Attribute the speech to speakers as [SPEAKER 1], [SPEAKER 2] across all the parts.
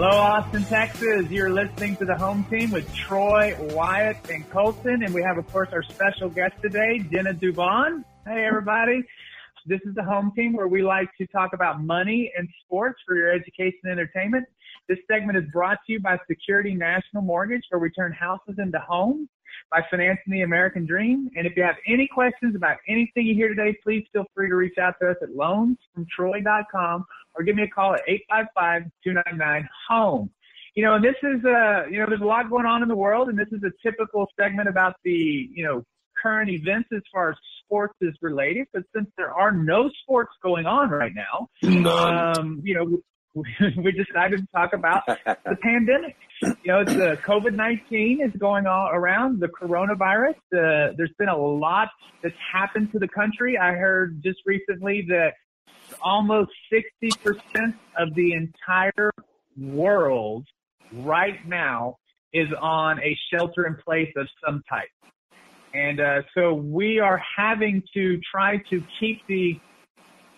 [SPEAKER 1] Hello, Austin, Texas. You're listening to the home team with Troy, Wyatt, and Colton. And we have, of course, our special guest today, Jenna Dubon. Hey, everybody. This is the home team where we like to talk about money and sports for your education and entertainment. This segment is brought to you by Security National Mortgage, where we turn houses into homes by financing the American dream. And if you have any questions about anything you hear today, please feel free to reach out to us at loansfromtroy.com or give me a call at 855-299-HOME. You know, and this is, uh, you know, there's a lot going on in the world, and this is a typical segment about the, you know, current events as far as sports is related. But since there are no sports going on right now, um, you know, we decided to talk about the pandemic. You know, the COVID nineteen is going all around the coronavirus. Uh, there's been a lot that's happened to the country. I heard just recently that almost sixty percent of the entire world right now is on a shelter in place of some type. And uh, so we are having to try to keep the,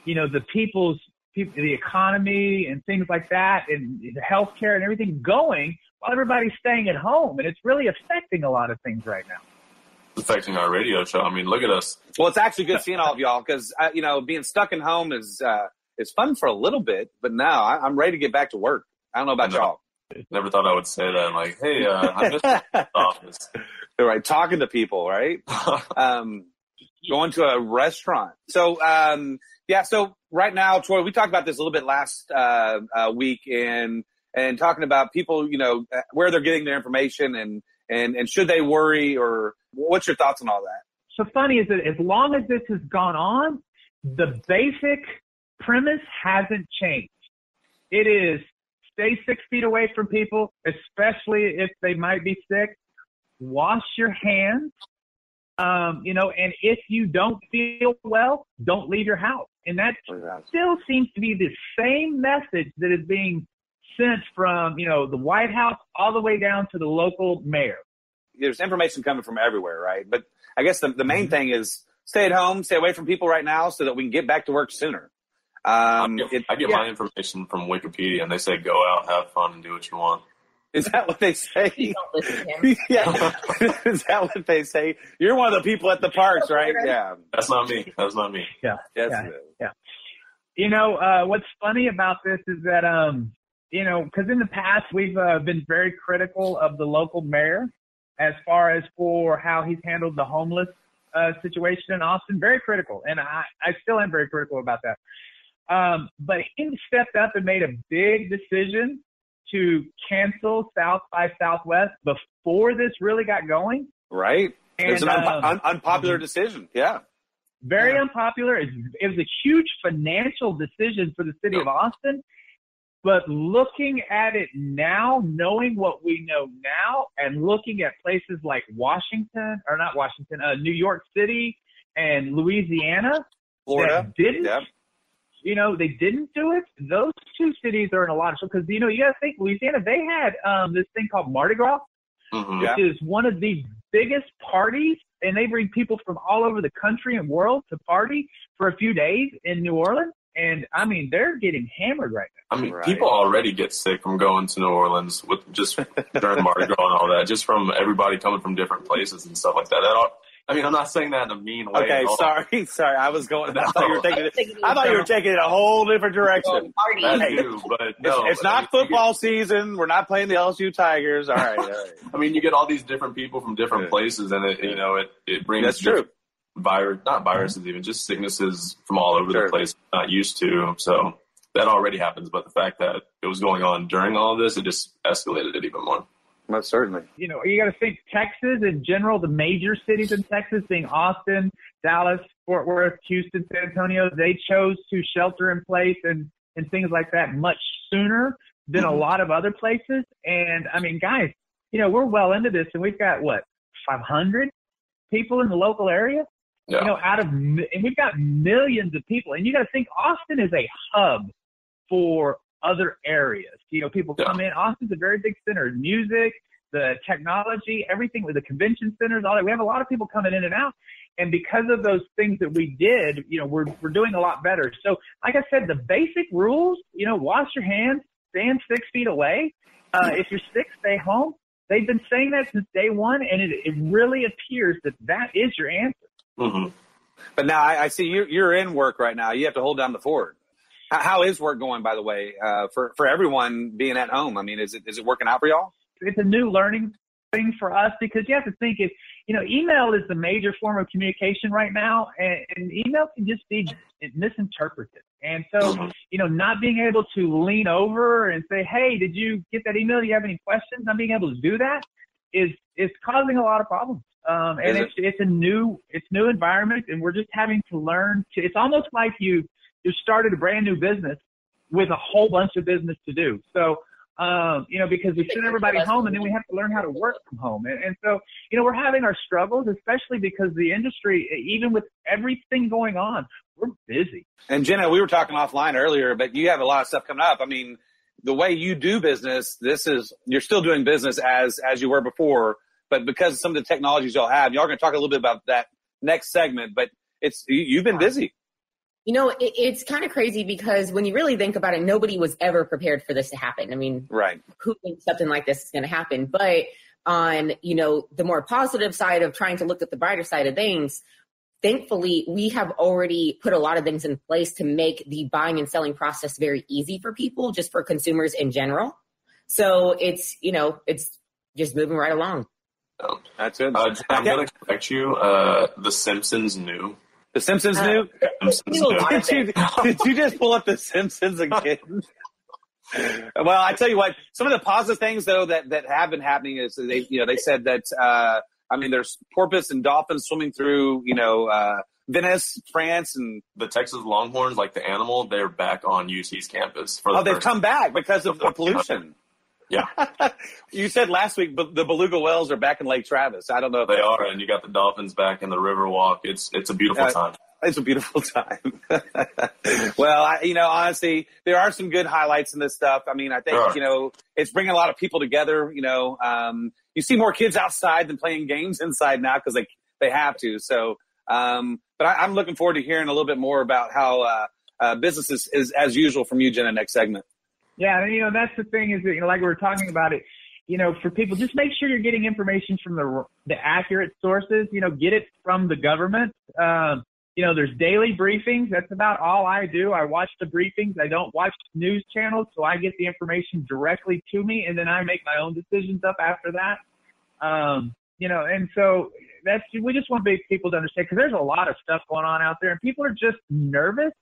[SPEAKER 1] you know, the people's people, the economy and things like that, and the healthcare and everything going while everybody's staying at home, and it's really affecting a lot of things right now.
[SPEAKER 2] It's affecting our radio show. I mean, look at us.
[SPEAKER 3] Well, it's actually good seeing all of y'all because uh, you know being stuck in home is uh, is fun for a little bit, but now I, am ready to get back to work. I don't know about y'all.
[SPEAKER 2] Never thought I would say that. Like, hey, uh, I missed the office.
[SPEAKER 3] Right, talking to people, right? um, going to a restaurant. So, um, yeah. So right now, Troy, we talked about this a little bit last uh, uh, week, and and talking about people, you know, uh, where they're getting their information, and and and should they worry, or what's your thoughts on all that?
[SPEAKER 1] So funny is that as long as this has gone on, the basic premise hasn't changed. It is stay six feet away from people, especially if they might be sick. Wash your hands. Um, you know, and if you don't feel well, don't leave your house. And that still seems to be the same message that is being sent from, you know, the White House all the way down to the local mayor.
[SPEAKER 3] There's information coming from everywhere, right? But I guess the, the main mm-hmm. thing is stay at home, stay away from people right now so that we can get back to work sooner.
[SPEAKER 2] Um, I get, it, I get yeah. my information from Wikipedia and they say go out, have fun, and do what you want.
[SPEAKER 3] Is that what they say? yeah. Is that what they say? You're one of the people at the parks, right? Yeah.
[SPEAKER 2] That's not me. That's not me.
[SPEAKER 1] Yeah. yeah. yeah. You know, uh, what's funny about this is that, um, you know, because in the past we've uh, been very critical of the local mayor as far as for how he's handled the homeless uh, situation in Austin. Very critical, and I, I still am very critical about that. Um, but he stepped up and made a big decision to cancel South by Southwest before this really got going.
[SPEAKER 3] Right. And, it's an un- um, un- unpopular mm-hmm. decision. Yeah.
[SPEAKER 1] Very
[SPEAKER 3] yeah.
[SPEAKER 1] unpopular. It, it, was a huge financial decision for the city of Austin. But looking at it now, knowing what we know now, and looking at places like Washington, or not Washington, uh, New York City and Louisiana,
[SPEAKER 3] Florida,
[SPEAKER 1] didn't yep you know, they didn't do it. Those two cities are in a lot of trouble because, you know, you got to think Louisiana, they had um, this thing called Mardi Gras, mm-hmm, which yeah. is one of the biggest parties and they bring people from all over the country and world to party for a few days in New Orleans. And I mean, they're getting hammered right now.
[SPEAKER 2] I mean,
[SPEAKER 3] Right.
[SPEAKER 2] people already get sick from going to New Orleans with just during Mardi Gras and all that, just from everybody coming from different places and stuff like that. that all, I mean, I'm not saying that in a mean way.
[SPEAKER 3] Okay, sorry, sorry. I was going. I thought you were taking it. I thought you were taking it a whole different direction.
[SPEAKER 4] Party.
[SPEAKER 2] That
[SPEAKER 3] Hey,
[SPEAKER 2] too, but
[SPEAKER 3] It's,
[SPEAKER 2] no,
[SPEAKER 3] it's
[SPEAKER 2] I
[SPEAKER 3] not
[SPEAKER 2] mean, you
[SPEAKER 3] football season. We're not playing the LSU Tigers. All right, all right.
[SPEAKER 2] I mean, you get all these different people from different
[SPEAKER 3] Yeah.
[SPEAKER 2] places, and it you know it it brings
[SPEAKER 3] That's true.
[SPEAKER 2] virus, not viruses, even just sicknesses from all over
[SPEAKER 3] Sure.
[SPEAKER 2] the place. Not used to, so that already happens. But the fact that it was going on during all of this, it just escalated it even more.
[SPEAKER 3] Most certainly.
[SPEAKER 1] you know, you got to think Texas in general, the major cities in Texas being Austin, Dallas, Fort Worth, Houston, San Antonio, they chose to shelter in place and, and things like that much sooner than a mm-hmm. lot of other places. And I mean, guys, you know, we're well into this and we've got what, 500 people in the local area?
[SPEAKER 2] Yeah.
[SPEAKER 1] You know, out of, and we've got millions of people. And you got to think Austin is a hub for other areas. You know, people
[SPEAKER 2] Yeah.
[SPEAKER 1] come in. Austin's a very big center. Music, the technology, everything with the convention centers, all that. We have a lot of people coming in and out. And because of those things that we did, you know, we're, we're doing a lot better. So, like I said, the basic rules, you know, wash your hands, stand six feet away. Uh, if you're sick, stay home. They've been saying that since day one, and it, it really appears that that is your answer.
[SPEAKER 2] hmm
[SPEAKER 3] But now I, I see you're, you're in work right now. You have to hold down the fort. How, how is work going, by the way, uh, for for everyone being at home? I mean, is it is it working out for y'all?
[SPEAKER 1] it's a new learning thing for us because you have to think if you know email is the major form of communication right now and, and email can just be misinterpreted and so you know not being able to lean over and say hey did you get that email do you have any questions not being able to do that is is causing a lot of problems um, and
[SPEAKER 3] it?
[SPEAKER 1] it's it's a new it's new environment and we're just having to learn to it's almost like you you started a brand new business with a whole bunch of business to do so um, you know, because we send everybody home and then we have to learn how to work from home. And, and so, you know, we're having our struggles, especially because the industry, even with everything going on, we're busy.
[SPEAKER 3] And Jenna, we were talking offline earlier, but you have a lot of stuff coming up. I mean, the way you do business, this is you're still doing business as as you were before, but because of some of the technologies y'all have, y'all are going to talk a little bit about that next segment. But it's you, you've been busy.
[SPEAKER 4] You know, it, it's kind of crazy because when you really think about it, nobody was ever prepared for this to happen. I mean,
[SPEAKER 3] Right.
[SPEAKER 4] who thinks something like this is going to happen? But on, you know, the more positive side of trying to look at the brighter side of things, thankfully, we have already put a lot of things in place to make the buying and selling process very easy for people, just for consumers in general. So it's, you know, it's just moving right along.
[SPEAKER 3] That's it.
[SPEAKER 2] Uh, I'm gonna correct you. Uh, the Simpsons knew.
[SPEAKER 3] The Simpsons
[SPEAKER 4] Uh,
[SPEAKER 3] knew.
[SPEAKER 2] Simpsons
[SPEAKER 4] knew a
[SPEAKER 2] knew.
[SPEAKER 4] lot.
[SPEAKER 3] Did you, did you just pull up the Simpsons again? well, I tell you what. Some of the positive things though that that have been happening is they you know they said that uh, I mean there's porpoise and dolphins swimming through you know uh, Venice, France, and
[SPEAKER 2] The Texas Longhorns, like the animal, they're back on UT's campus for the
[SPEAKER 3] oh they've
[SPEAKER 2] first-
[SPEAKER 3] come back because of the pollution.
[SPEAKER 2] Yeah,
[SPEAKER 3] you said last week but the beluga whales are back in Lake Travis. I don't know if
[SPEAKER 2] they are, and you got the dolphins back in the Riverwalk. It's it's a beautiful
[SPEAKER 3] Uh,
[SPEAKER 2] time.
[SPEAKER 3] It's a beautiful time. well, I, you know, honestly, there are some good highlights in this stuff. I mean, I think,
[SPEAKER 2] Sure.
[SPEAKER 3] you know, it's bringing a lot of people together. You know, um, you see more kids outside than playing games inside now because they, they have to. So, um, but I, I'm looking forward to hearing a little bit more about how, uh, uh, business is, is as usual from you, Jenna, next segment.
[SPEAKER 1] Yeah, and you know that's the thing is that you know like we were talking about it. You know, for people, just make sure you're getting information from the the accurate sources. You know, get it from the government. Um, you know, there's daily briefings. That's about all I do. I watch the briefings. I don't watch news channels, so I get the information directly to me, and then I make my own decisions up after that. Um, you know, and so that's we just want people to understand because there's a lot of stuff going on out there, and people are just nervous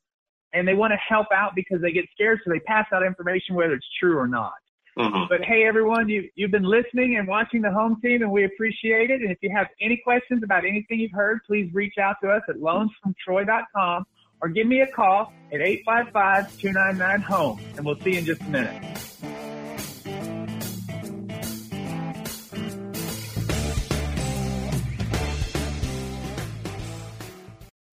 [SPEAKER 1] and they want to help out because they get scared, so they pass out information whether it's true or not.
[SPEAKER 2] hmm
[SPEAKER 1] But hey, everyone, you, you've been listening and watching the home team, and we appreciate it. And if you have any questions about anything you've heard, please reach out to us at loansfromtroy.com or give me a call at 855-299-HOME, and we'll see you in just a minute.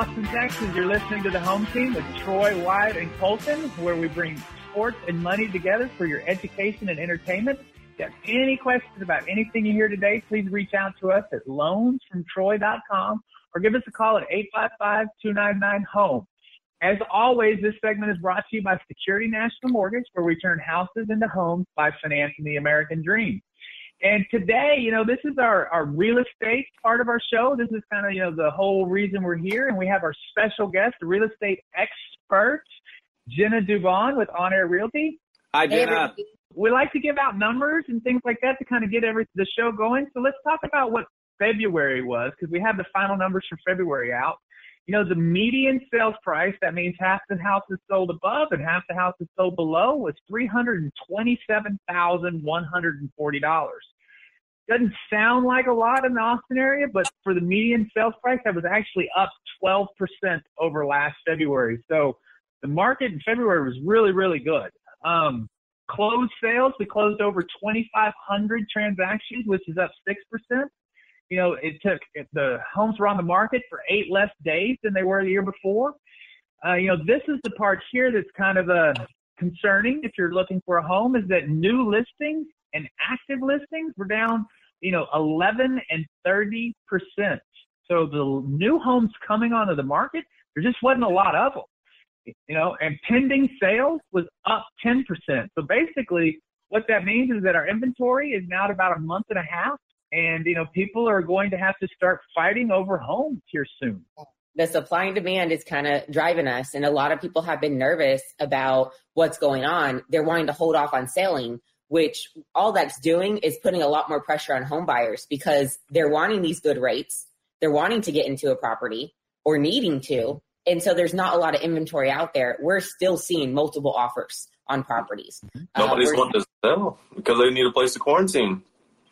[SPEAKER 1] Austin, Texas. You're listening to the home team with Troy, Wyatt, and Colton, where we bring sports and money together for your education and entertainment. If you have any questions about anything you hear today, please reach out to us at loansfromtroy.com or give us a call at 855-299-HOME. As always, this segment is brought to you by Security National Mortgage, where we turn houses into homes by financing the American dream. And today, you know, this is our, our real estate part of our show. This is kind of, you know, the whole reason we're here. And we have our special guest, the real estate expert, Jenna Dubon with On Air Realty.
[SPEAKER 3] Hi, Jenna.
[SPEAKER 1] we like to give out numbers and things like that to kind of get every the show going. So let's talk about what February was because we have the final numbers for February out. You know, the median sales price, that means half the houses sold above and half the houses sold below, was $327,140. Doesn't sound like a lot in the Austin area, but for the median sales price, that was actually up 12% over last February. So the market in February was really, really good. Um, closed sales, we closed over 2,500 transactions, which is up 6% you know, it took the homes were on the market for eight less days than they were the year before. Uh, you know, this is the part here that's kind of uh, concerning if you're looking for a home is that new listings and active listings were down, you know, 11 and 30 percent. So the new homes coming onto the market, there just wasn't a lot of them. You know, and pending sales was up 10 percent. So basically, what that means is that our inventory is now at about a month and a half and, you know, people are going to have to start fighting over homes here soon.
[SPEAKER 4] The supply and demand is kind of driving us. And a lot of people have been nervous about what's going on. They're wanting to hold off on selling, which all that's doing is putting a lot more pressure on home buyers because they're wanting these good rates. They're wanting to get into a property or needing to. And so there's not a lot of inventory out there. We're still seeing multiple offers on properties.
[SPEAKER 2] Nobody's uh, wanting to sell because they need a place to quarantine.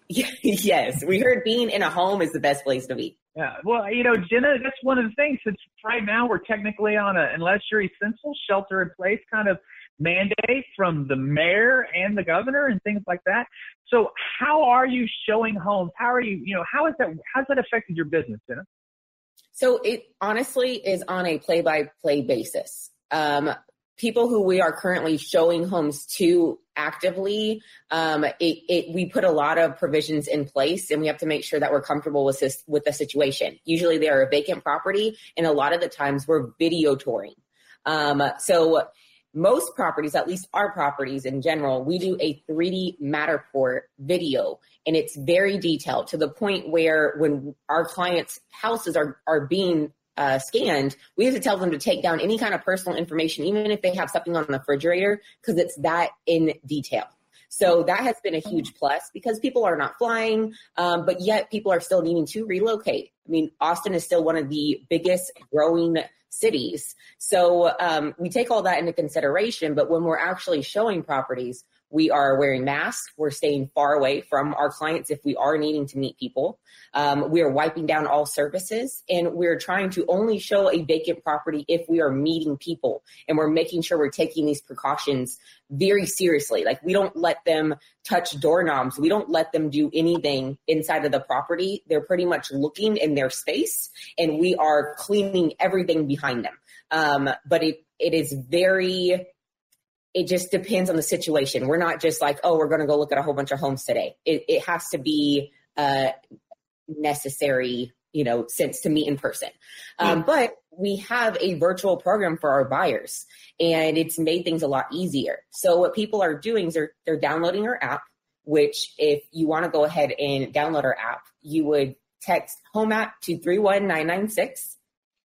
[SPEAKER 4] yes, we heard being in a home is the best place to be.
[SPEAKER 1] Yeah, well, you know, Jenna, that's one of the things. Since right now we're technically on a unless you're essential shelter in place kind of mandate from the mayor and the governor and things like that. So, how are you showing homes? How are you, you know, how is that? How's that affected your business, Jenna?
[SPEAKER 4] So it honestly is on a play by play basis. Um, people who we are currently showing homes to actively, um, it, it, we put a lot of provisions in place and we have to make sure that we're comfortable with this, with the situation. Usually they are a vacant property and a lot of the times we're video touring. Um, so most properties, at least our properties in general, we do a 3D Matterport video and it's very detailed to the point where when our clients' houses are, are being uh, scanned, we have to tell them to take down any kind of personal information, even if they have something on the refrigerator, because it's that in detail. So that has been a huge plus because people are not flying, um, but yet people are still needing to relocate. I mean, Austin is still one of the biggest growing cities. So um, we take all that into consideration, but when we're actually showing properties, We are wearing masks. We're staying far away from our clients if we are needing to meet people. Um, we are wiping down all services and we're trying to only show a vacant property if we are meeting people and we're making sure we're taking these precautions very seriously. Like we don't let them touch doorknobs. We don't let them do anything inside of the property. They're pretty much looking in their space and we are cleaning everything behind them. Um, but it, it is very, it just depends on the situation. We're not just like, oh, we're going to go look at a whole bunch of homes today. It, it has to be uh, necessary, you know, sense to meet in person. Um, but we have a virtual program for our buyers, and it's made things a lot easier. So what people are doing is they're they're downloading our app. Which, if you want to go ahead and download our app, you would text home app to three one nine nine six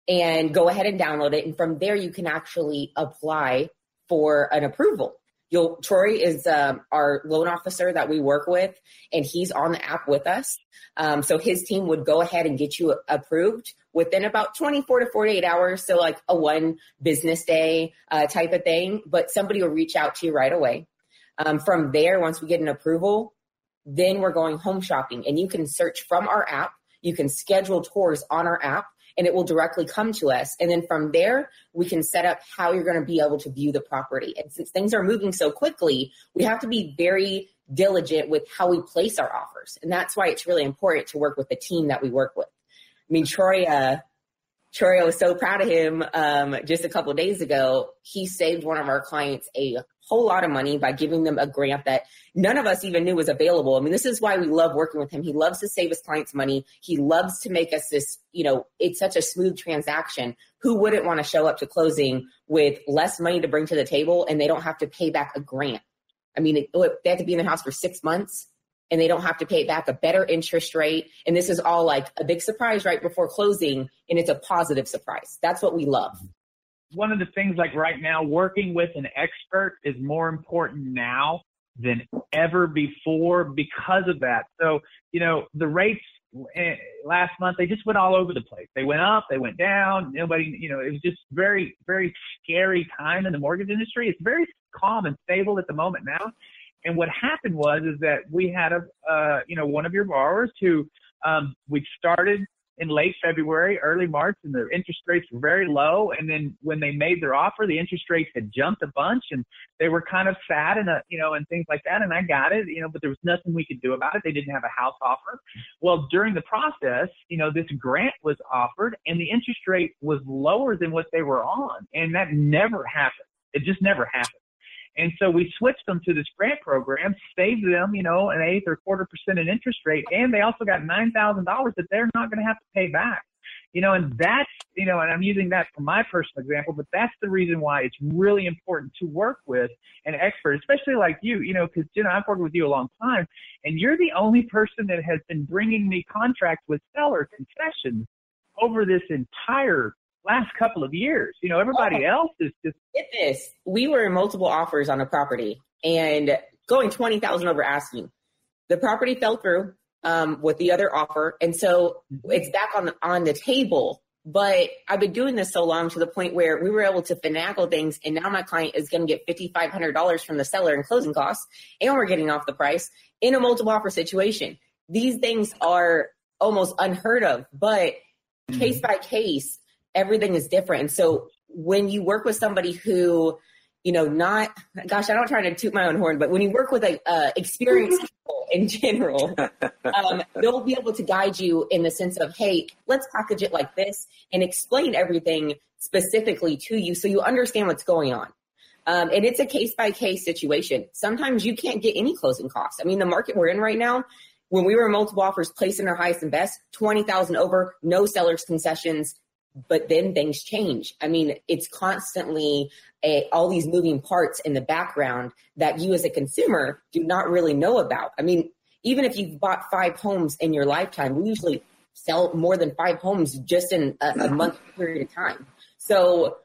[SPEAKER 4] and go ahead and download it. And from there, you can actually apply for an approval. You'll, Troy is um, our loan officer that we work with, and he's on the app with us. Um, so his team would go ahead and get you approved within about 24 to 48 hours. So, like a one business day uh, type of thing, but somebody will reach out to you right away. Um, from there, once we get an approval, then we're going home shopping, and you can search from our app. You can schedule tours on our app and it will directly come to us. And then from there, we can set up how you're going to be able to view the property. And since things are moving so quickly, we have to be very diligent with how we place our offers. And that's why it's really important to work with the team that we work with. I mean, Troy, uh, Troy, I was so proud of him um, just a couple days ago. He saved one of our clients a whole lot of money by giving them a grant that none of us even knew was available. I mean, this is why we love working with him. He loves to save his clients money. He loves to make us this, you know, it's such a smooth transaction. Who wouldn't want to show up to closing with less money to bring to the table and they don't have to pay back a grant? I mean, they have to be in the house for six months and they don't have to pay it back a better interest rate. And this is all like a big surprise right before closing, and it's a positive surprise. That's what we love
[SPEAKER 1] one of the things like right now, working with an expert is more important now than ever before because of that. So, you know, the rates eh, last month, they just went all over the place. They went up, they went down. Nobody, you know, it was just very, very scary time in the mortgage industry. It's very calm and stable at the moment now. And what happened was, is that we had a, uh, you know, one of your borrowers who, um, we started in late February, early March, and the interest rates were very low. And then when they made their offer, the interest rates had jumped a bunch, and they were kind of sad and uh, you know and things like that. And I got it, you know, but there was nothing we could do about it. They didn't have a house offer. Well, during the process, you know, this grant was offered, and the interest rate was lower than what they were on, and that never happened. It just never happened. And so we switched them to this grant program, saved them, you know, an eighth or quarter percent in interest rate, and they also got nine thousand dollars that they're not going to have to pay back. You know, and that's you know, and I'm using that for my personal example, but that's the reason why it's really important to work with an expert, especially like you, you know, because Jenna, I've worked with you a long time, and you're the only person that has been bringing me contracts with seller concessions over this entire last couple of years. You know, everybody oh. else is just.
[SPEAKER 4] Get this. We were in multiple offers on a property and going 20,000 over asking. The property fell through um, with the other offer. And so it's back on the, on the table. But I've been doing this so long to the point where we were able to finagle things. And now my client is going to get $5,500 from the seller in closing costs. And we're getting off the price in a multiple offer situation. These things are almost unheard of, but mm-hmm. case by case, everything is different. And so when you work with somebody who, you know, not, gosh, I don't try to toot my own horn, but when you work with a uh, experienced people in general, um, they'll be able to guide you in the sense of, hey, let's package it like this and explain everything specifically to you so you understand what's going on. Um, and it's a case by case situation. Sometimes you can't get any closing costs. I mean, the market we're in right now, when we were multiple offers placing our highest and best, 20,000 over, no sellers concessions, but then things change. I mean, it's constantly a, all these moving parts in the background that you as a consumer do not really know about. I mean, even if you've bought five homes in your lifetime, we usually sell more than five homes just in a, a month period of time. So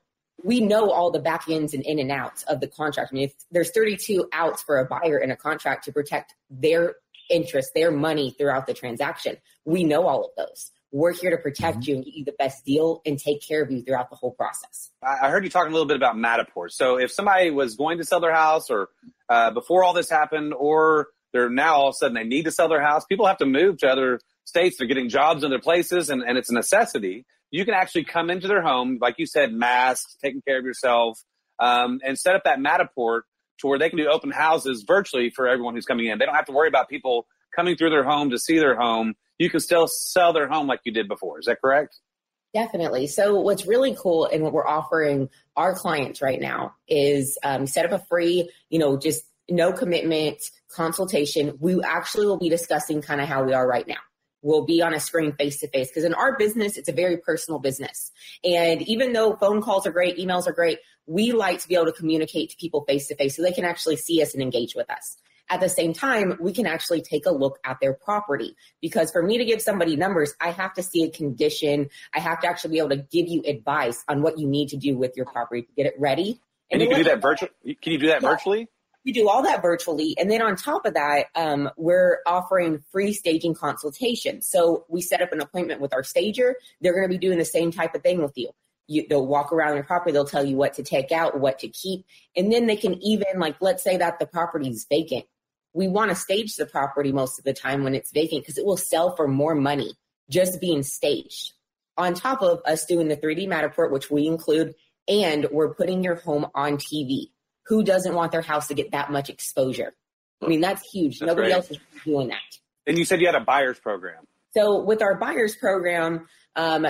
[SPEAKER 4] we know all the back ends and in and outs of the contract. I mean, if there's 32 outs for a buyer in a contract to protect their interest, their money throughout the transaction, we know all of those we're here to protect mm-hmm. you and get you the best deal and take care of you throughout the whole process.
[SPEAKER 3] I heard you talking a little bit about Matterport. So if somebody was going to sell their house or uh, before all this happened, or they're now all of a sudden they need to sell their house, people have to move to other states. They're getting jobs in other places and, and it's a necessity. You can actually come into their home, like you said, masks, taking care of yourself, um, and set up that Matterport to where they can do open houses virtually for everyone who's coming in. They don't have to worry about people coming through their home to see their home. You can still sell their home like you did before. Is that correct?
[SPEAKER 4] Definitely. So, what's really cool and what we're offering our clients right now is um, set up a free, you know, just no commitment consultation. We actually will be discussing kind of how we are right now We'll be on a screen face to face because in our business it's a very personal business and even though phone calls are great emails are great we like to be able to communicate to people face to face so they can actually see us and engage with us at the same time we can actually take a look at their property because for me to give somebody numbers i have to see a condition i have to actually be able to give you advice on what you need to do with your property to get it ready
[SPEAKER 3] and, and you can do that virtually can you do that yeah. virtually
[SPEAKER 4] we do all that virtually. And then on top of that, um, we're offering free staging consultation. So we set up an appointment with our stager. They're going to be doing the same type of thing with you. you. They'll walk around your property. They'll tell you what to take out, what to keep. And then they can even, like, let's say that the property is vacant. We want to stage the property most of the time when it's vacant because it will sell for more money just being staged. On top of us doing the 3D Matterport, which we include, and we're putting your home on TV who doesn't want their house to get that much exposure? I mean, that's huge. That's Nobody great. else is doing that.
[SPEAKER 3] And you said you had a buyer's program.
[SPEAKER 4] So with our buyer's program, um,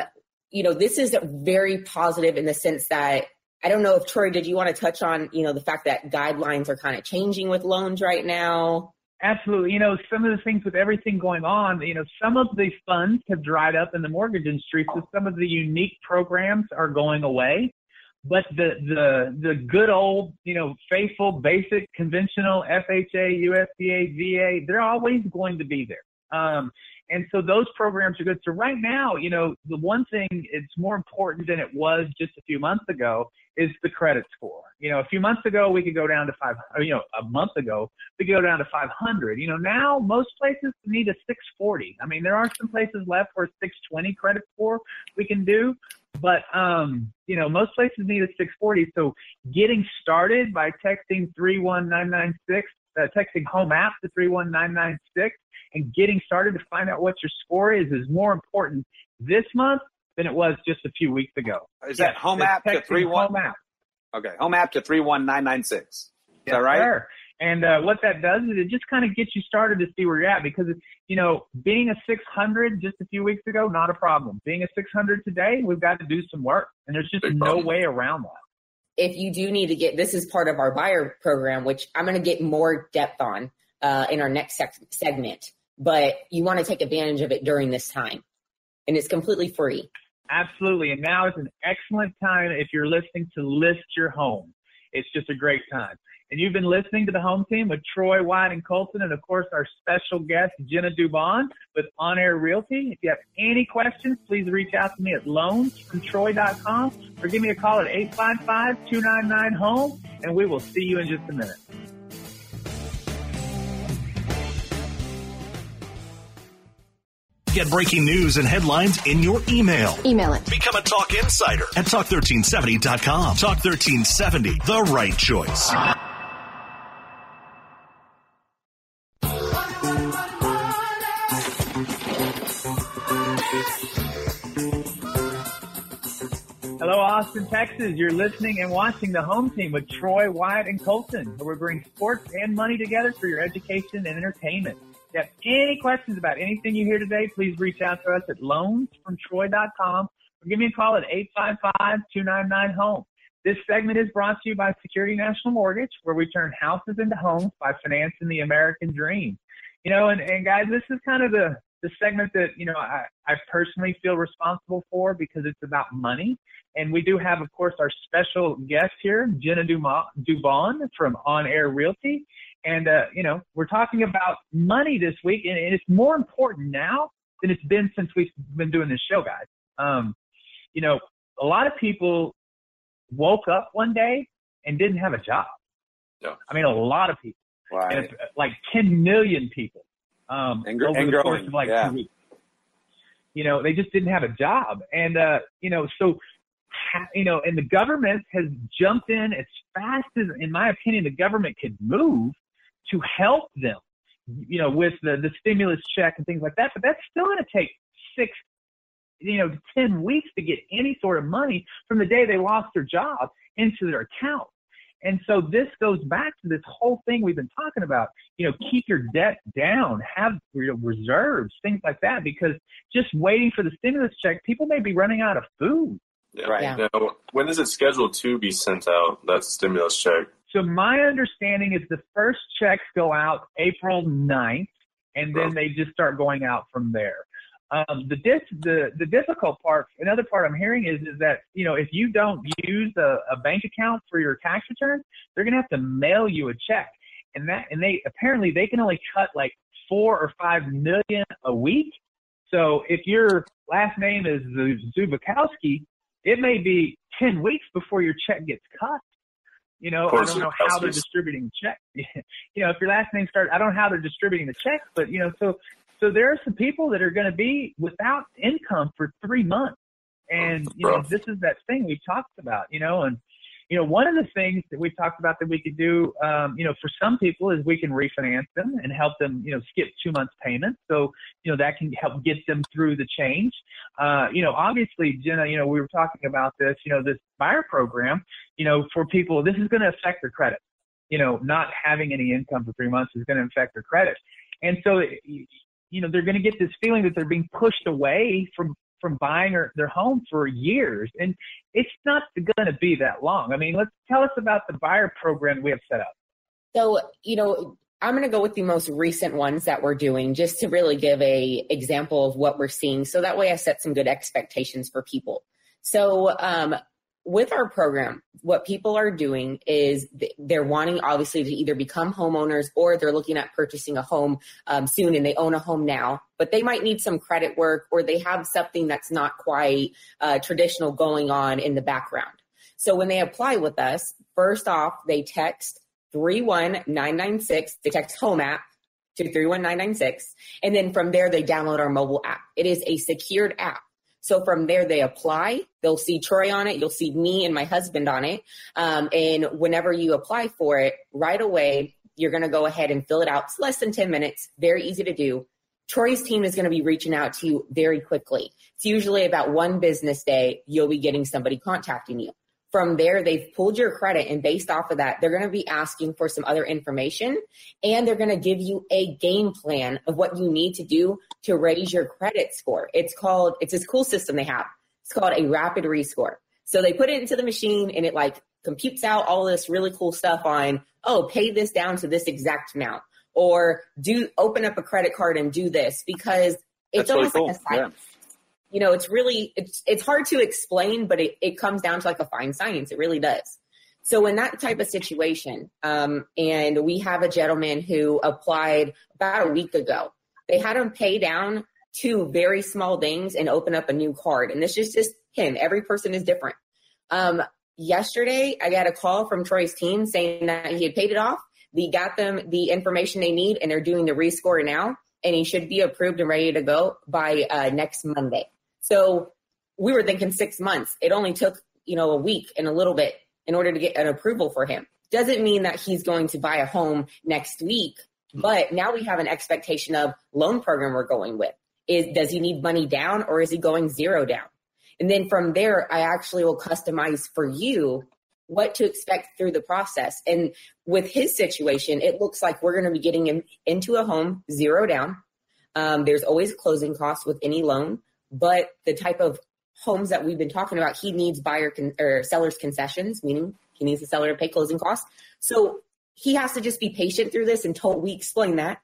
[SPEAKER 4] you know, this is very positive in the sense that I don't know if Troy, did you want to touch on, you know, the fact that guidelines are kind of changing with loans right now?
[SPEAKER 1] Absolutely. You know, some of the things with everything going on, you know, some of the funds have dried up in the mortgage industry, so some of the unique programs are going away. But the the the good old, you know, faithful, basic, conventional FHA, USDA, VA, they're always going to be there. Um, and so those programs are good. So right now, you know, the one thing it's more important than it was just a few months ago is the credit score. You know, a few months ago we could go down to five. You know, a month ago we could go down to 500. You know, now most places need a 640. I mean, there are some places left where 620 credit score we can do, but um, you know, most places need a 640. So getting started by texting 31996, uh, texting home app to 31996 and getting started to find out what your score is is more important this month than it was just a few weeks ago.
[SPEAKER 3] Is yes, that home app to three one? Home app. Okay, home app to 31996. Is yes, that right?
[SPEAKER 1] Sir. And uh, what that does is it just kind of gets you started to see where you're at because, you know, being a 600 just a few weeks ago, not a problem. Being a 600 today, we've got to do some work. And there's just Big no problem. way around that.
[SPEAKER 4] If you do need to get, this is part of our buyer program, which I'm going to get more depth on uh, in our next sec- segment. But you want to take advantage of it during this time. And it's completely free.
[SPEAKER 1] Absolutely. And now is an excellent time if you're listening to list your home. It's just a great time. And you've been listening to the home team with Troy Wyatt and Colton, and of course our special guest Jenna Dubon with On Air Realty. If you have any questions, please reach out to me at loansfromtroy.com or give me a call at 855-299-HOME, and we will see you in just a minute.
[SPEAKER 5] Get breaking news and headlines in your email.
[SPEAKER 6] Email it.
[SPEAKER 5] Become a Talk Insider at Talk1370.com. Talk 1370, the right choice.
[SPEAKER 1] Hello, Austin, Texas. You're listening and watching the home team with Troy, Wyatt, and Colton, where we bring sports and money together for your education and entertainment. Have any questions about anything you hear today, please reach out to us at loansfromtroy.com or give me a call at 855-299-HOME. This segment is brought to you by Security National Mortgage, where we turn houses into homes by financing the American dream. You know, and, and guys, this is kind of the, the segment that, you know, I, I personally feel responsible for because it's about money. And we do have, of course, our special guest here, Jenna Dubon from On Air Realty. And, uh, you know, we're talking about money this week, and, and, it's more important now than it's been since we've been doing this show, guys. Um, you know, a lot of people woke up one day and didn't have a job. Yeah. I mean, a lot of people. Right. And like 10 million people. Um,
[SPEAKER 3] and, gr- and growing. Like yeah.
[SPEAKER 1] You know, they just didn't have a job. And, uh, you know, so, you know, and the government has jumped in as fast as, in my opinion, the government could move to help them, you know, with the, the stimulus check and things like that. But that's still going to take six, you know, 10 weeks to get any sort of money from the day they lost their job into their account. And so this goes back to this whole thing we've been talking about. You know, keep your debt down, have reserves, things like that, because just waiting for the stimulus check, people may be running out of food.
[SPEAKER 2] Yeah. Right. Yeah. Now, when is it scheduled to be sent out? that stimulus check.
[SPEAKER 1] So my understanding is the first checks go out April 9th, and then they just start going out from there. Um, the, dis- the the difficult part, another part I'm hearing is is that you know if you don't use a, a bank account for your tax return, they're gonna have to mail you a check, and that and they apparently they can only cut like four or five million a week. So if your last name is Zubikowski, it may be ten weeks before your check gets cut. You know, I don't know how they're distributing the check. you know, if your last name starts, I don't know how they're distributing the checks, but you know, so so there are some people that are going to be without income for three months. And, you know, this is that thing we talked about, you know, and, you know, one of the things that we talked about that we could do, um, you know, for some people is we can refinance them and help them, you know, skip two months payments. So, you know, that can help get them through the change. Uh, you know, obviously, Jenna, you know, we were talking about this, you know, this buyer program, you know, for people, this is going to affect their credit. You know, not having any income for three months is going to affect their credit. And so, you know, they're going to get this feeling that they're being pushed away from from buying or, their home for years, and it's not going to be that long. I mean, let's tell us about the buyer program we have set up.
[SPEAKER 4] So, you know, I'm going to go with the most recent ones that we're doing just to really give a example of what we're seeing. So that way I set some good expectations for people. So, um, with our program, what people are doing is they're wanting obviously to either become homeowners or they're looking at purchasing a home um, soon and they own a home now, but they might need some credit work or they have something that's not quite uh, traditional going on in the background. So when they apply with us, first off, they text 31996, they text home app to 31996, and then from there they download our mobile app. It is a secured app. So from there, they apply. They'll see Troy on it. You'll see me and my husband on it. Um, and whenever you apply for it, right away, you're going to go ahead and fill it out. It's less than 10 minutes, very easy to do. Troy's team is going to be reaching out to you very quickly. It's usually about one business day, you'll be getting somebody contacting you. From there, they've pulled your credit, and based off of that, they're going to be asking for some other information and they're going to give you a game plan of what you need to do to raise your credit score. It's called, it's this cool system they have. It's called a rapid rescore. So they put it into the machine and it like computes out all this really cool stuff on, oh, pay this down to this exact amount or do open up a credit card and do this because it's That's almost really cool. like a science. Yeah you know, it's really it's it's hard to explain, but it, it comes down to like a fine science. It really does. So in that type of situation, um, and we have a gentleman who applied about a week ago. They had him pay down two very small things and open up a new card. And this is just him. Every person is different. Um, yesterday, I got a call from Troy's team saying that he had paid it off. They got them the information they need, and they're doing the rescore now. And he should be approved and ready to go by uh, next Monday. So we were thinking six months. It only took, you know, a week and a little bit in order to get an approval for him. Doesn't mean that he's going to buy a home next week, but now we have an expectation of loan program we're going with. Is does he need money down or is he going zero down? And then from there, I actually will customize for you what to expect through the process. And with his situation, it looks like we're going to be getting him into a home zero down. Um, there's always closing costs with any loan but the type of homes that we've been talking about, he needs buyer con- or seller's concessions, meaning he needs the seller to pay closing costs. So he has to just be patient through this until we explain that.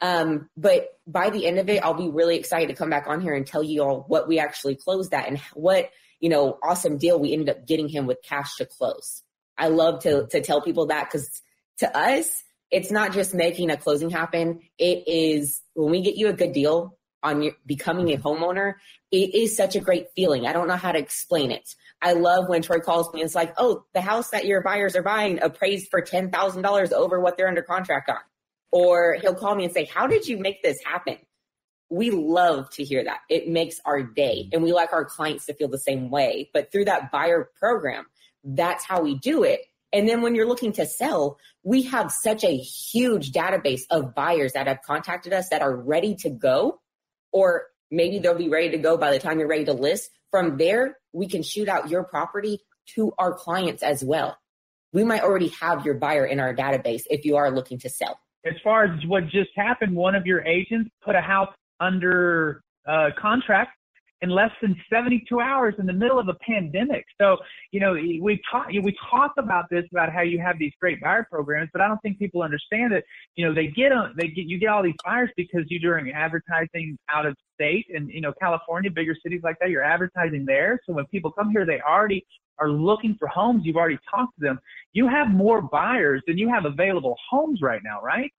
[SPEAKER 4] Um, but by the end of it, I'll be really excited to come back on here and tell you all what we actually closed that and what, you know, awesome deal we ended up getting him with cash to close. I love to, to tell people that because to us, it's not just making a closing happen. It is when we get you a good deal, on your, becoming a mm-hmm. homeowner, it is such a great feeling. I don't know how to explain it. I love when Troy calls me and it's like, oh, the house that your buyers are buying appraised for $10,000 over what they're under contract on. Or he'll call me and say, how did you make this happen? we love to hear that. It makes our day and we like our clients to feel the same way. But through that buyer program, that's how we do it. And then when you're looking to sell, we have such a huge database of buyers that have contacted us that are ready to go, or maybe they'll be ready to go by the time you're ready to list. From there, we can shoot out your property to our clients as well. We might already have your buyer in our database if you are looking to sell.
[SPEAKER 1] As far as what just happened, one of your agents put a house under uh, contract in less than 72 hours in the middle of a pandemic. So, you know, we talk we talk about this about how you have these great buyer programs, but I don't think people understand that. You know, they get on they get you get all these buyers because you're doing advertising out of state and you know California, bigger cities like that. You're advertising there, so when people come here, they already are looking for homes. You've already talked to them. You have more buyers than you have available homes right now, right?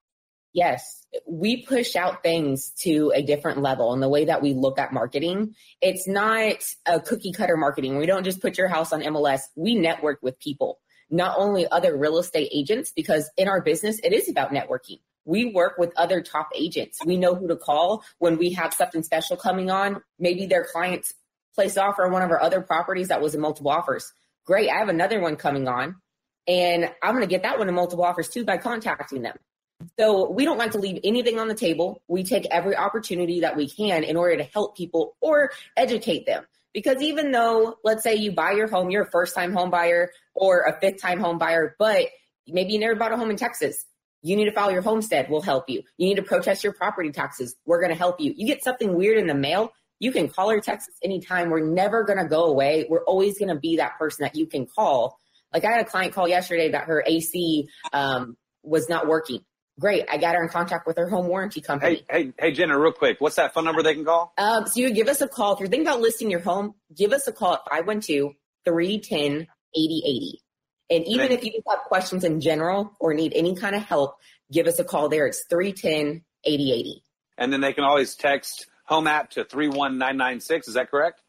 [SPEAKER 4] Yes, we push out things to a different level in the way that we look at marketing. It's not a cookie cutter marketing. We don't just put your house on MLS. We network with people, not only other real estate agents, because in our business, it is about networking. We work with other top agents. We know who to call when we have something special coming on. Maybe their clients placed offer on one of our other properties that was in multiple offers. Great. I have another one coming on and I'm going to get that one in multiple offers too by contacting them. So we don't like to leave anything on the table. We take every opportunity that we can in order to help people or educate them. Because even though, let's say you buy your home, you're a first time home buyer or a fifth time home buyer, but maybe you never bought a home in Texas. You need to file your homestead. We'll help you. You need to protest your property taxes. We're going to help you. You get something weird in the mail. You can call or text us anytime. We're never going to go away. We're always going to be that person that you can call. Like I had a client call yesterday that her AC um, was not working. Great. I got her in contact with her home warranty company.
[SPEAKER 3] Hey, hey, hey, Jenna, real quick. What's that phone number they can call?
[SPEAKER 4] Um, so you give us a call. If you're thinking about listing your home, give us a call at 512 310 8080. And even if you just have questions in general or need any kind of help, give us a call there. It's 310 8080.
[SPEAKER 3] And then they can always text home app to 31996. Is that correct?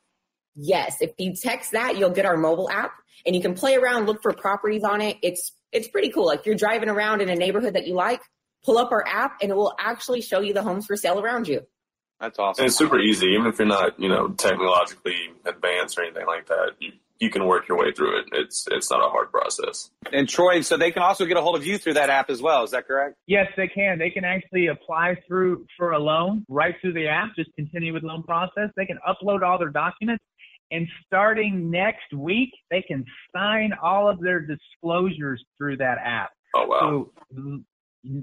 [SPEAKER 4] Yes. If you text that, you'll get our mobile app and you can play around, look for properties on it. It's it's pretty cool. Like you're driving around in a neighborhood that you like, pull up our app and it will actually show you the homes for sale around you.
[SPEAKER 3] That's awesome.
[SPEAKER 2] And it's super easy, even if you're not, you know, technologically advanced or anything like that. You, you can work your way through it. It's it's not a hard process.
[SPEAKER 3] And Troy, so they can also get a hold of you through that app as well. Is that correct?
[SPEAKER 1] Yes, they can. They can actually apply through for a loan right through the app. Just continue with loan process. They can upload all their documents, and starting next week, they can sign all of their disclosures through that app.
[SPEAKER 2] Oh wow!
[SPEAKER 1] So,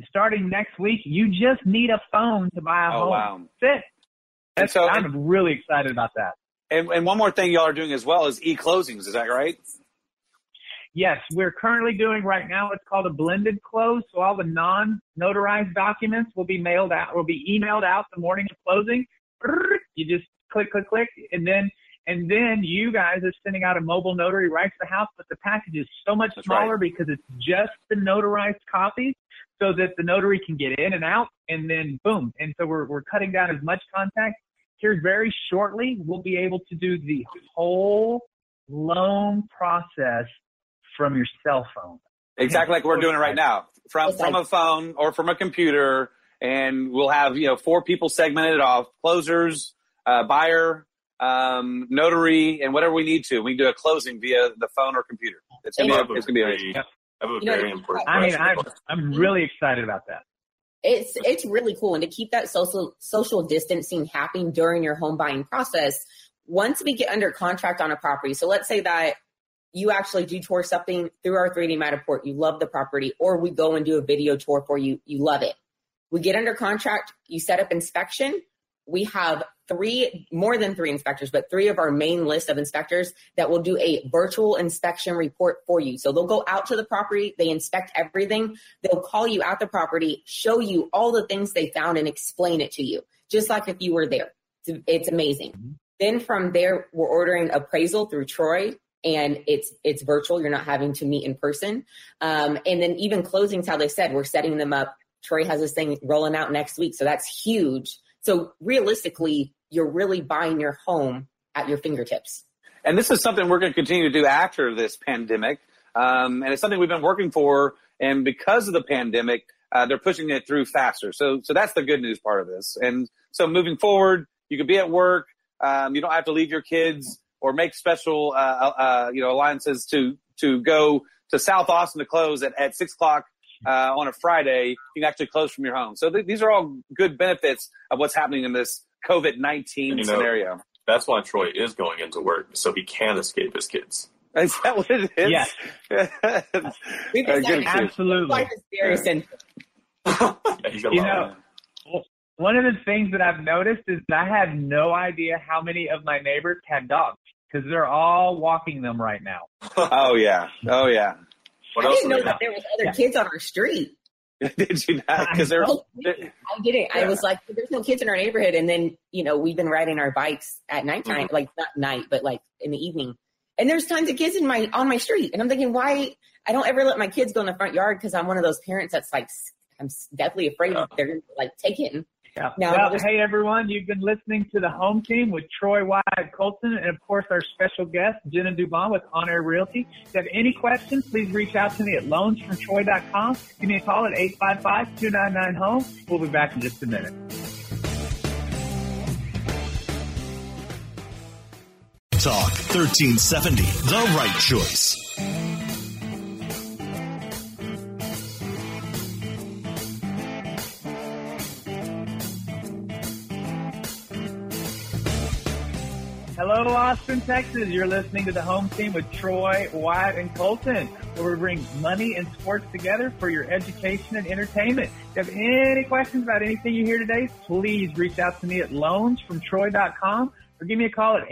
[SPEAKER 1] starting next week, you just need a phone to buy a
[SPEAKER 3] oh,
[SPEAKER 1] home.
[SPEAKER 3] Wow.
[SPEAKER 1] That's it. That's, so, I'm really excited about that.
[SPEAKER 3] And, and one more thing y'all are doing as well is e-closings. Is that right?
[SPEAKER 1] Yes, we're currently doing right now what's called a blended close. So all the non-notarized documents will be mailed out, will be emailed out the morning of closing. You just click, click, click, and then and then you guys are sending out a mobile notary right to the house, but the package is so much
[SPEAKER 3] That's
[SPEAKER 1] smaller
[SPEAKER 3] right.
[SPEAKER 1] because it's just the notarized copies so that the notary can get in and out and then boom. And so we're, we're cutting down as much contact. Here very shortly, we'll be able to do the whole loan process from your cell phone.
[SPEAKER 3] Exactly like we're doing it right now from from a phone or from a computer, and we'll have you know four people segmented off: closers, uh, buyer, um, notary, and whatever we need to. We can do a closing via the phone or computer. It's gonna be it's gonna be amazing.
[SPEAKER 2] I have a
[SPEAKER 4] You know,
[SPEAKER 2] very important
[SPEAKER 1] I mean,
[SPEAKER 2] question.
[SPEAKER 1] I'm, I'm really excited about that.
[SPEAKER 4] It's it's really cool, and to keep that social social distancing happening during your home buying process. Once we get under contract on a property, so let's say that you actually do tour something through our 3D Matterport, you love the property, or we go and do a video tour for you, you love it. We get under contract, you set up inspection. We have three, more than three inspectors, but three of our main list of inspectors that will do a virtual inspection report for you. So they'll go out to the property, they inspect everything, they'll call you at the property, show you all the things they found, and explain it to you, just like if you were there. It's, it's amazing. Then from there, we're ordering appraisal through Troy, and it's it's virtual. You're not having to meet in person. Um, and then even closings, how they said, we're setting them up. Troy has this thing rolling out next week, so that's huge. So realistically, you're really buying your home at your fingertips.
[SPEAKER 3] And this is something we're going to continue to do after this pandemic. Um, and it's something we've been working for. And because of the pandemic, uh, they're pushing it through faster. So, so that's the good news part of this. And so moving forward, you could be at work. Um, you don't have to leave your kids or make special, uh, uh, you know, alliances to, to go to South Austin to close at, at six o'clock uh, on a Friday, you can actually close from your home. So th- these are all good benefits of what's happening in this COVID nineteen scenario.
[SPEAKER 2] That's why Troy is going into work so he can escape his kids.
[SPEAKER 3] Is that what it is?
[SPEAKER 1] Yes. Absolutely.
[SPEAKER 4] Life is very simple.
[SPEAKER 1] you know, one of the things that I've noticed is that I have no idea how many of my neighbors have dogs because they're all walking them right now.
[SPEAKER 3] oh yeah, oh yeah.
[SPEAKER 4] What I didn't know that there was other yeah. kids on our street.
[SPEAKER 3] Did you not? Because there,
[SPEAKER 4] I didn't. Yeah. I was like, there's no kids in our neighborhood, and then you know we've been riding our bikes at nighttime, mm-hmm. like not night, but like in the evening, and there's tons of kids in my on my street, and I'm thinking, why? I don't ever let my kids go in the front yard because I'm one of those parents that's like, I'm deathly afraid yeah. they're gonna like take it
[SPEAKER 1] yeah. Now, well, hey everyone, you've been listening to the home team with Troy Wyatt Colton and of course our special guest, Jenna Dubon with On Air Realty. If you have any questions, please reach out to me at loansfromtroy.com. Give me a call at 855-299-HOME. We'll be back in just a minute.
[SPEAKER 5] Talk 1370, the right choice.
[SPEAKER 1] Hello, Austin, Texas. You're listening to the home team with Troy, Wyatt, and Colton, where we bring money and sports together for your education and entertainment. If you have any questions about anything you hear today, please reach out to me at loansfromtroy.com or give me a call at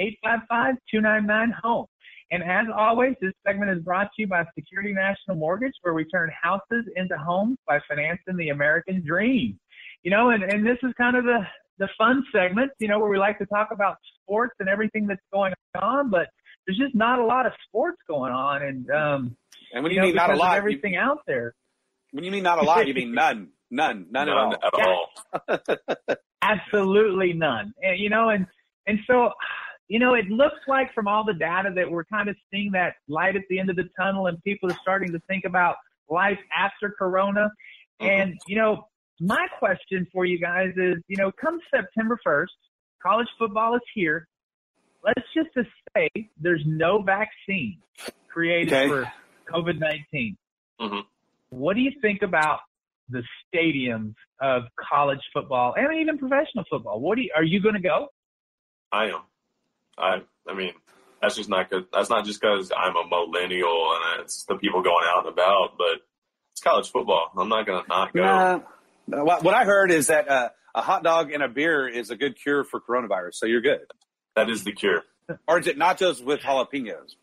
[SPEAKER 1] 855-299-HOME. And as always, this segment is brought to you by Security National Mortgage, where we turn houses into homes by financing the American dream. You know, and, and this is kind of the, the fun segment, you know, where we like to talk about sports and everything that's going on, but there's just not a lot of sports going on. And, um,
[SPEAKER 3] and when you, you mean know, not a lot,
[SPEAKER 1] everything
[SPEAKER 3] you,
[SPEAKER 1] out there.
[SPEAKER 3] When you mean not a lot, you mean none, none, none, none
[SPEAKER 2] at all. At
[SPEAKER 1] all. Absolutely none. And, you know, and, and so, you know, it looks like from all the data that we're kind of seeing that light at the end of the tunnel and people are starting to think about life after Corona. Mm-hmm. And, you know, my question for you guys is, you know, come September 1st, college football is here. Let's just say there's no vaccine created okay. for COVID 19. Mm-hmm. What do you think about the stadiums of college football and even professional football? What do you, are you going to go?
[SPEAKER 2] I am. I I mean, that's just not cause, that's not just because I'm a millennial and it's the people going out and about, but it's college football. I'm not going to not go.
[SPEAKER 3] What, what I heard is that uh, a hot dog and a beer is a good cure for coronavirus. So you're good.
[SPEAKER 2] That is the cure.
[SPEAKER 3] Or is it nachos with jalapenos?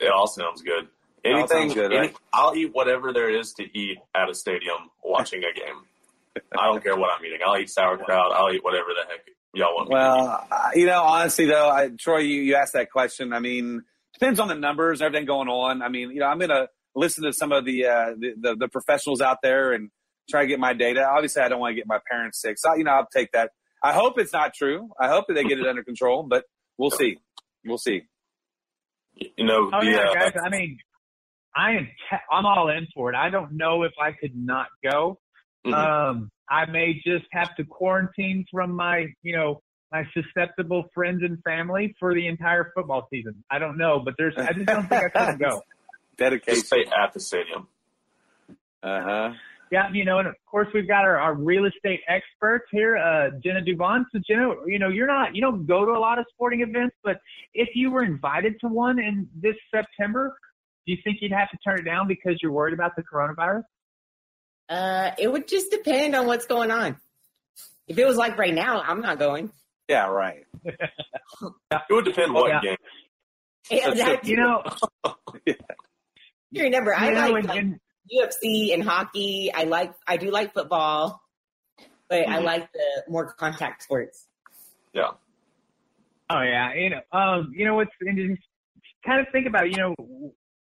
[SPEAKER 2] It all sounds good. Anything, good, any, right? I'll eat whatever there is to eat at a stadium watching a game. I don't care what I'm eating. I'll eat sauerkraut. I'll eat whatever the heck y'all want.
[SPEAKER 3] Well, you know, honestly though, I, Troy, you, you asked that question. I mean, depends on the numbers and everything going on. I mean, you know, I'm gonna listen to some of the uh, the, the, the professionals out there and try to get my data. Obviously, I don't want to get my parents sick. So, you know, I'll take that. I hope it's not true. I hope that they get it under control, but we'll see. We'll see.
[SPEAKER 2] You know,
[SPEAKER 1] oh, the, yeah, uh, guys, I mean, I am, te- I'm all in for it. I don't know if I could not go. Mm-hmm. Um, I may just have to quarantine from my, you know, my susceptible friends and family for the entire football season. I don't know, but there's, I just don't think I can go.
[SPEAKER 3] Dedication.
[SPEAKER 2] Just stay at the stadium.
[SPEAKER 3] Uh huh.
[SPEAKER 1] Yeah, you know, and of course we've got our, our real estate experts here, uh, Jenna Dubon. So Jenna, you know, you're not, you don't go to a lot of sporting events, but if you were invited to one in this September, do you think you'd have to turn it down because you're worried about the coronavirus?
[SPEAKER 4] Uh, it would just depend on what's going on. If it was like right now, I'm not going.
[SPEAKER 3] Yeah, right.
[SPEAKER 2] it would depend what yeah. game.
[SPEAKER 4] Yeah, that,
[SPEAKER 1] you know.
[SPEAKER 4] You remember, I know, like. And, UFC and hockey. I like I do like football, but mm-hmm. I like the more contact sports.
[SPEAKER 2] Yeah.
[SPEAKER 1] Oh yeah, you know, um, you know what's interesting? Kind of think about, it, you know,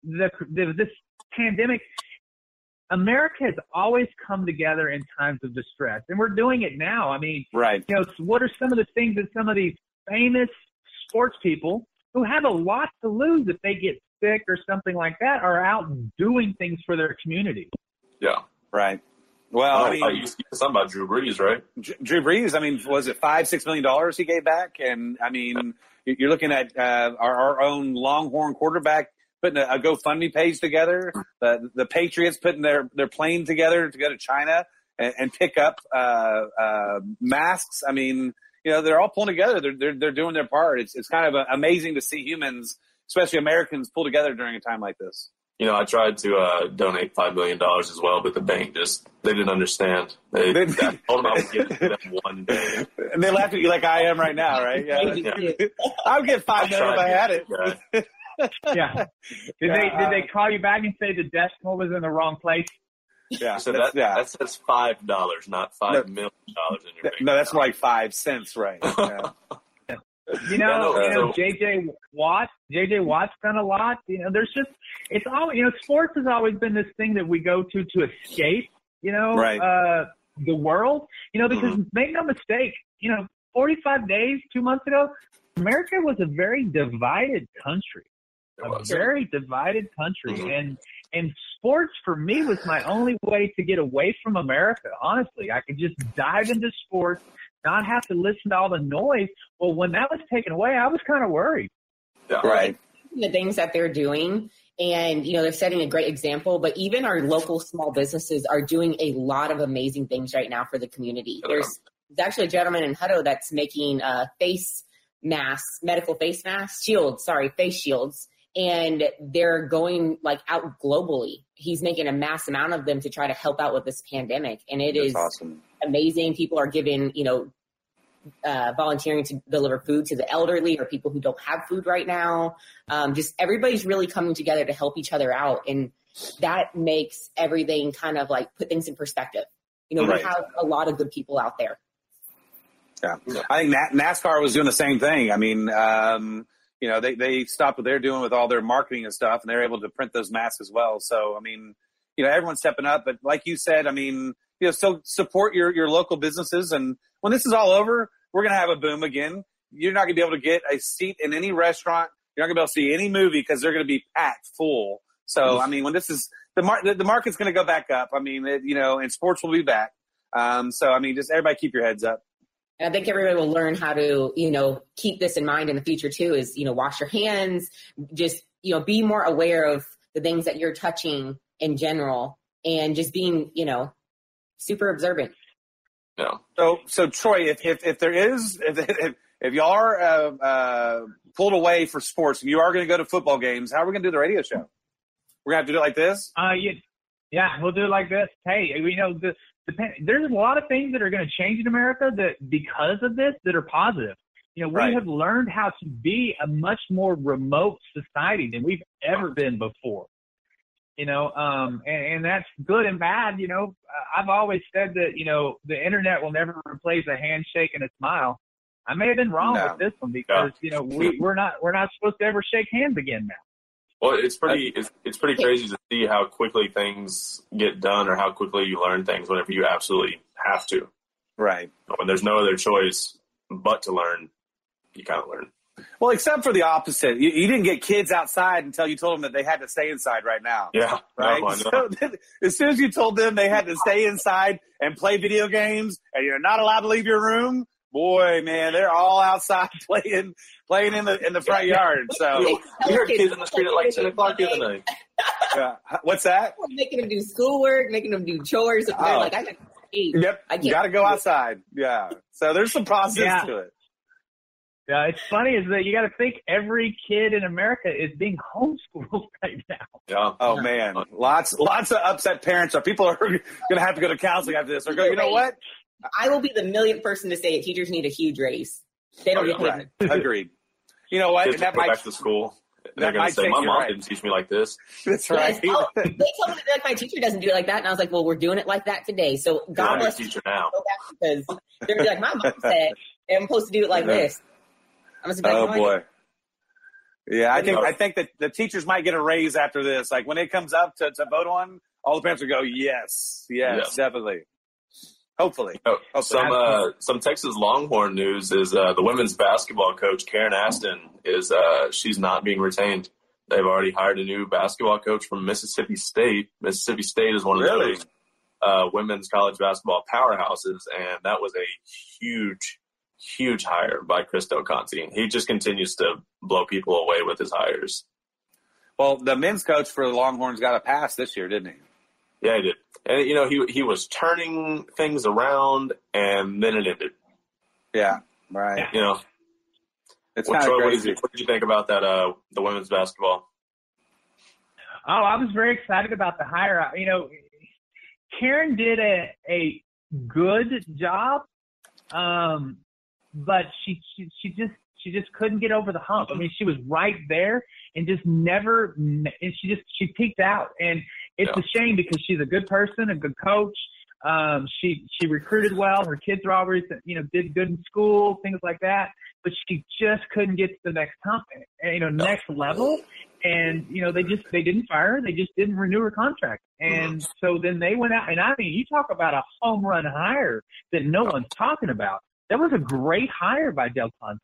[SPEAKER 1] the, the this pandemic. America has always come together in times of distress, and we're doing it now. I mean,
[SPEAKER 3] right?
[SPEAKER 1] You know, what are some of the things that some of these famous sports people who have a lot to lose if they get sick or something like that are out doing things for their community.
[SPEAKER 2] Yeah.
[SPEAKER 3] Right. Well, I mean,
[SPEAKER 2] you something about Drew Brees, right?
[SPEAKER 3] Drew Brees. I mean, was it five, six million dollars he gave back? And I mean, you're looking at uh, our, our, own Longhorn quarterback putting a, a GoFundMe page together. The the Patriots putting their their plane together to go to China and, and pick up uh, uh, masks. I mean, you know, they're all pulling together. They're they're, they're doing their part. It's it's kind of amazing to see humans, especially Americans, pull together during a time like this
[SPEAKER 2] you know, I tried to uh, donate five million dollars as well, but the bank just they didn't understand. They, they told them I would give them one day,
[SPEAKER 3] and they laughed at you like I am right now, right? Yeah, yeah. I would get five million if I had it.
[SPEAKER 1] Yeah. yeah. Did they did they call you back and say the decimal was in the wrong place?
[SPEAKER 2] Yeah. So that yeah. that says five dollars, not five no, million dollars in your bank.
[SPEAKER 3] No, that's like five cents, right? Yeah.
[SPEAKER 1] You know, you know, JJ Watt, JJ Watt's done a lot. You know, there's just it's all you know. Sports has always been this thing that we go to to escape. You know,
[SPEAKER 3] right.
[SPEAKER 1] uh, the world. You know, because mm-hmm. make no mistake, you know, 45 days, two months ago, America was a very divided country, a very divided country, mm-hmm. and and sports for me was my only way to get away from America. Honestly, I could just dive into sports not have to listen to all the noise. Well, when that was taken away, I was kind of worried.
[SPEAKER 3] Yeah. Right.
[SPEAKER 4] The things that they're doing, and you know they're setting a great example. But even our local small businesses are doing a lot of amazing things right now for the community. Yeah. There's, there's actually a gentleman in Hutto that's making uh, face masks, medical face masks, shields. Sorry, face shields and they're going like out globally. He's making a mass amount of them to try to help out with this pandemic, and it
[SPEAKER 3] That's
[SPEAKER 4] is
[SPEAKER 3] awesome.
[SPEAKER 4] Amazing. People are giving, you know, uh, volunteering to deliver food to the elderly or people who don't have food right now. Um, just everybody's really coming together to help each other out, and that makes everything kind of like put things in perspective. You know, right. we have a lot of good people out there.
[SPEAKER 3] Yeah, I think NASCAR was doing the same thing. I mean. Um, you know, they, they stopped what they're doing with all their marketing and stuff and they're able to print those masks as well. So, I mean, you know, everyone's stepping up, but like you said, I mean, you know, so support your, your local businesses. And when this is all over, we're going to have a boom again. You're not going to be able to get a seat in any restaurant. You're not going to be able to see any movie because they're going to be packed full. So, I mean, when this is the mar- the, the market's going to go back up. I mean, it, you know, and sports will be back. Um, so, I mean, just everybody keep your heads up.
[SPEAKER 4] And I think everybody will learn how to, you know, keep this in mind in the future too is, you know, wash your hands, just, you know, be more aware of the things that you're touching in general and just being, you know, super observant.
[SPEAKER 2] Yeah.
[SPEAKER 3] So, so Troy, if, if, if there is, if, if, if y'all are uh, uh, pulled away for sports and you are going to go to football games, how are we going to do the radio show? We're going to have to do it like this?
[SPEAKER 1] Uh, yeah, yeah, we'll do it like this. Hey, you know, the, depend, there's a lot of things that are going to change in America that because of this that are positive. You know, we right. have learned how to be a much more remote society than we've ever been before. You know, um, and, and that's good and bad. You know, I've always said that you know the internet will never replace a handshake and a smile. I may have been wrong no. with this one because no. you know we, we're not we're not supposed to ever shake hands again now.
[SPEAKER 2] Well, it's pretty it's, it's pretty crazy to see how quickly things get done or how quickly you learn things whenever you absolutely have to.
[SPEAKER 3] Right.
[SPEAKER 2] When there's no other choice but to learn, you kind of learn.
[SPEAKER 3] Well, except for the opposite. You, you, didn't get kids outside until you told them that they had to stay inside right now.
[SPEAKER 2] Yeah.
[SPEAKER 3] Right? Oh, no, so, as soon as you told them they had to stay inside and play video games and you're not allowed to leave your room, boy, man, they're all outside playing playing in the in the front yard. So
[SPEAKER 2] we heard kids in the street at like ten o'clock the other night.
[SPEAKER 3] Yeah. What's that?
[SPEAKER 4] Making them do schoolwork, making them do chores. Oh. They're oh. like, I got
[SPEAKER 3] eat. Yep. I got to go outside. Yeah. So there's some process yeah. to it.
[SPEAKER 1] Yeah, it's funny is that you got to think every kid in America is being homeschooled right now.
[SPEAKER 2] Yeah.
[SPEAKER 3] Oh man, lots lots of upset parents. Or people are going to have to go to counseling after this. Or go, you know what?
[SPEAKER 4] I will be the millionth person to say it. Teachers need a huge raise. They don't oh,
[SPEAKER 3] get paid. Right. Agreed. You know what?
[SPEAKER 2] Kids that might, back to school. They're going to say, "My mom right. didn't teach me like this."
[SPEAKER 3] That's right.
[SPEAKER 4] Yes. Oh, they told me that my teacher doesn't do it like that, and I was like, "Well, we're doing it like that today." So God bless
[SPEAKER 2] teacher now
[SPEAKER 4] because they're going to be like, "My mom said I'm supposed to do it like this."
[SPEAKER 3] I'm supposed oh boy. Yeah, I think I think that the teachers might get a raise after this. Like when it comes up to, to vote on, all the parents will go, "Yes, yes, yeah. definitely." Hopefully. Oh,
[SPEAKER 2] some uh, some Texas Longhorn news is uh, the women's basketball coach Karen Aston is uh, she's not being retained. They've already hired a new basketball coach from Mississippi State. Mississippi State is one of
[SPEAKER 3] really?
[SPEAKER 2] those uh, women's college basketball powerhouses, and that was a huge, huge hire by Chris Del Conte. He just continues to blow people away with his hires.
[SPEAKER 3] Well, the men's coach for the Longhorns got a pass this year, didn't he?
[SPEAKER 2] Yeah, he did. And you know, he he was turning things around, and then it ended.
[SPEAKER 3] Yeah, right.
[SPEAKER 2] You know,
[SPEAKER 3] it's kind of crazy.
[SPEAKER 2] What did, you, think about that? Uh, the women's basketball.
[SPEAKER 1] Oh, I was very excited about the hire. You know, Karen did a a good job, um, but she, she she just she just couldn't get over the hump. I mean, she was right there and just never, and she just she peaked out. And it's yeah. a shame because she's a good person, a good coach. Um, she she recruited well. Her kids were always you know did good in school, things like that. But she just couldn't get to the next hump, you know, next level. And you know they just they didn't fire her. They just didn't renew her contract. And mm-hmm. so then they went out. And I mean, you talk about a home run hire that no one's talking about. That was a great hire by Del Conte.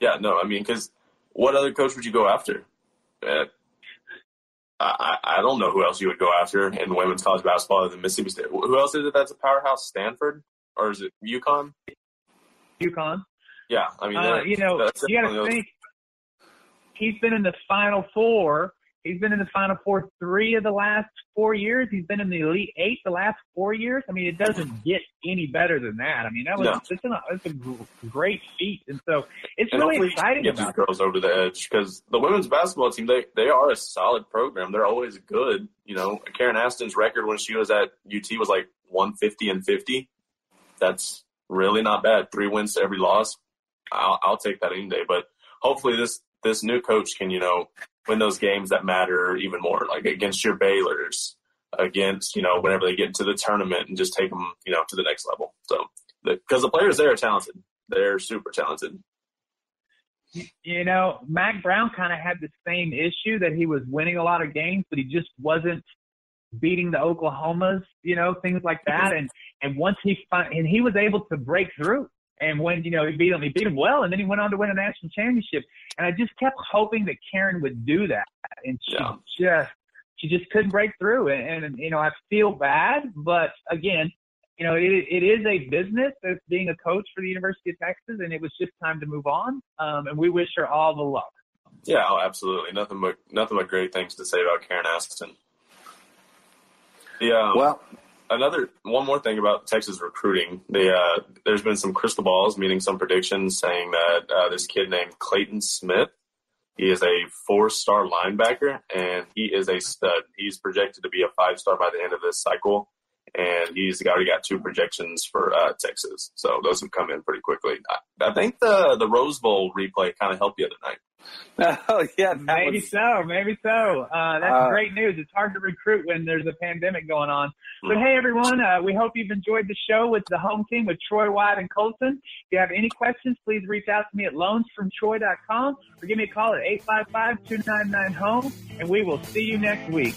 [SPEAKER 2] Yeah, no, I mean, because what other coach would you go after? Uh, I, I don't know who else you would go after in women's college basketball other than Mississippi State. Who else is it that's a powerhouse? Stanford or is it UConn?
[SPEAKER 1] UConn.
[SPEAKER 2] Yeah, I mean,
[SPEAKER 1] uh, you know, you got to think he's been in the Final Four He's been in the Final Four three of the last four years. He's been in the Elite Eight the last four years. I mean, it doesn't get any better than that. I mean, that was no. it's, a, it's a great feat, and so it's and really exciting.
[SPEAKER 2] Get these girls over the edge because the women's basketball team they they are a solid program. They're always good. You know, Karen Aston's record when she was at UT was like 150 and 50. That's really not bad. Three wins to every loss. I'll, I'll take that any day. But hopefully this this new coach can you know win those games that matter even more, like against your Baylor's, against, you know, whenever they get into the tournament and just take them, you know, to the next level. So, because the, the players there are talented. They're super talented.
[SPEAKER 1] You know, Mack Brown kind of had the same issue that he was winning a lot of games, but he just wasn't beating the Oklahomas, you know, things like that. And and once he find, and he was able to break through. And when, you know, he beat him, he beat him well, and then he went on to win a national championship. And I just kept hoping that Karen would do that. And she yeah. just, she just couldn't break through. And, and, you know, I feel bad, but again, you know, it, it is a business as being a coach for the University of Texas, and it was just time to move on. Um, and we wish her all the luck.
[SPEAKER 2] Yeah, oh, absolutely. Nothing but nothing but great things to say about Karen Aston. Yeah.
[SPEAKER 3] Well,
[SPEAKER 2] another one more thing about Texas recruiting. They, uh, there's been some crystal balls, meaning some predictions saying that uh, this kid named Clayton Smith, he is a four-star linebacker and he is a stud. He's projected to be a five-star by the end of this cycle, and he's already got two projections for uh, Texas. So those have come in pretty quickly. I, I think the the Rose Bowl replay kind of helped the other night.
[SPEAKER 3] Oh yeah,
[SPEAKER 1] maybe was... so, maybe so. Uh, that's uh, great news. It's hard to recruit when there's a pandemic going on. But hmm. hey, everyone, uh, we hope you've enjoyed the show with the home team with Troy Wyatt and Colton. If you have any questions, please reach out to me at loansfromtroy.com or give me a call at 855-299-HOME, and we will see you next week.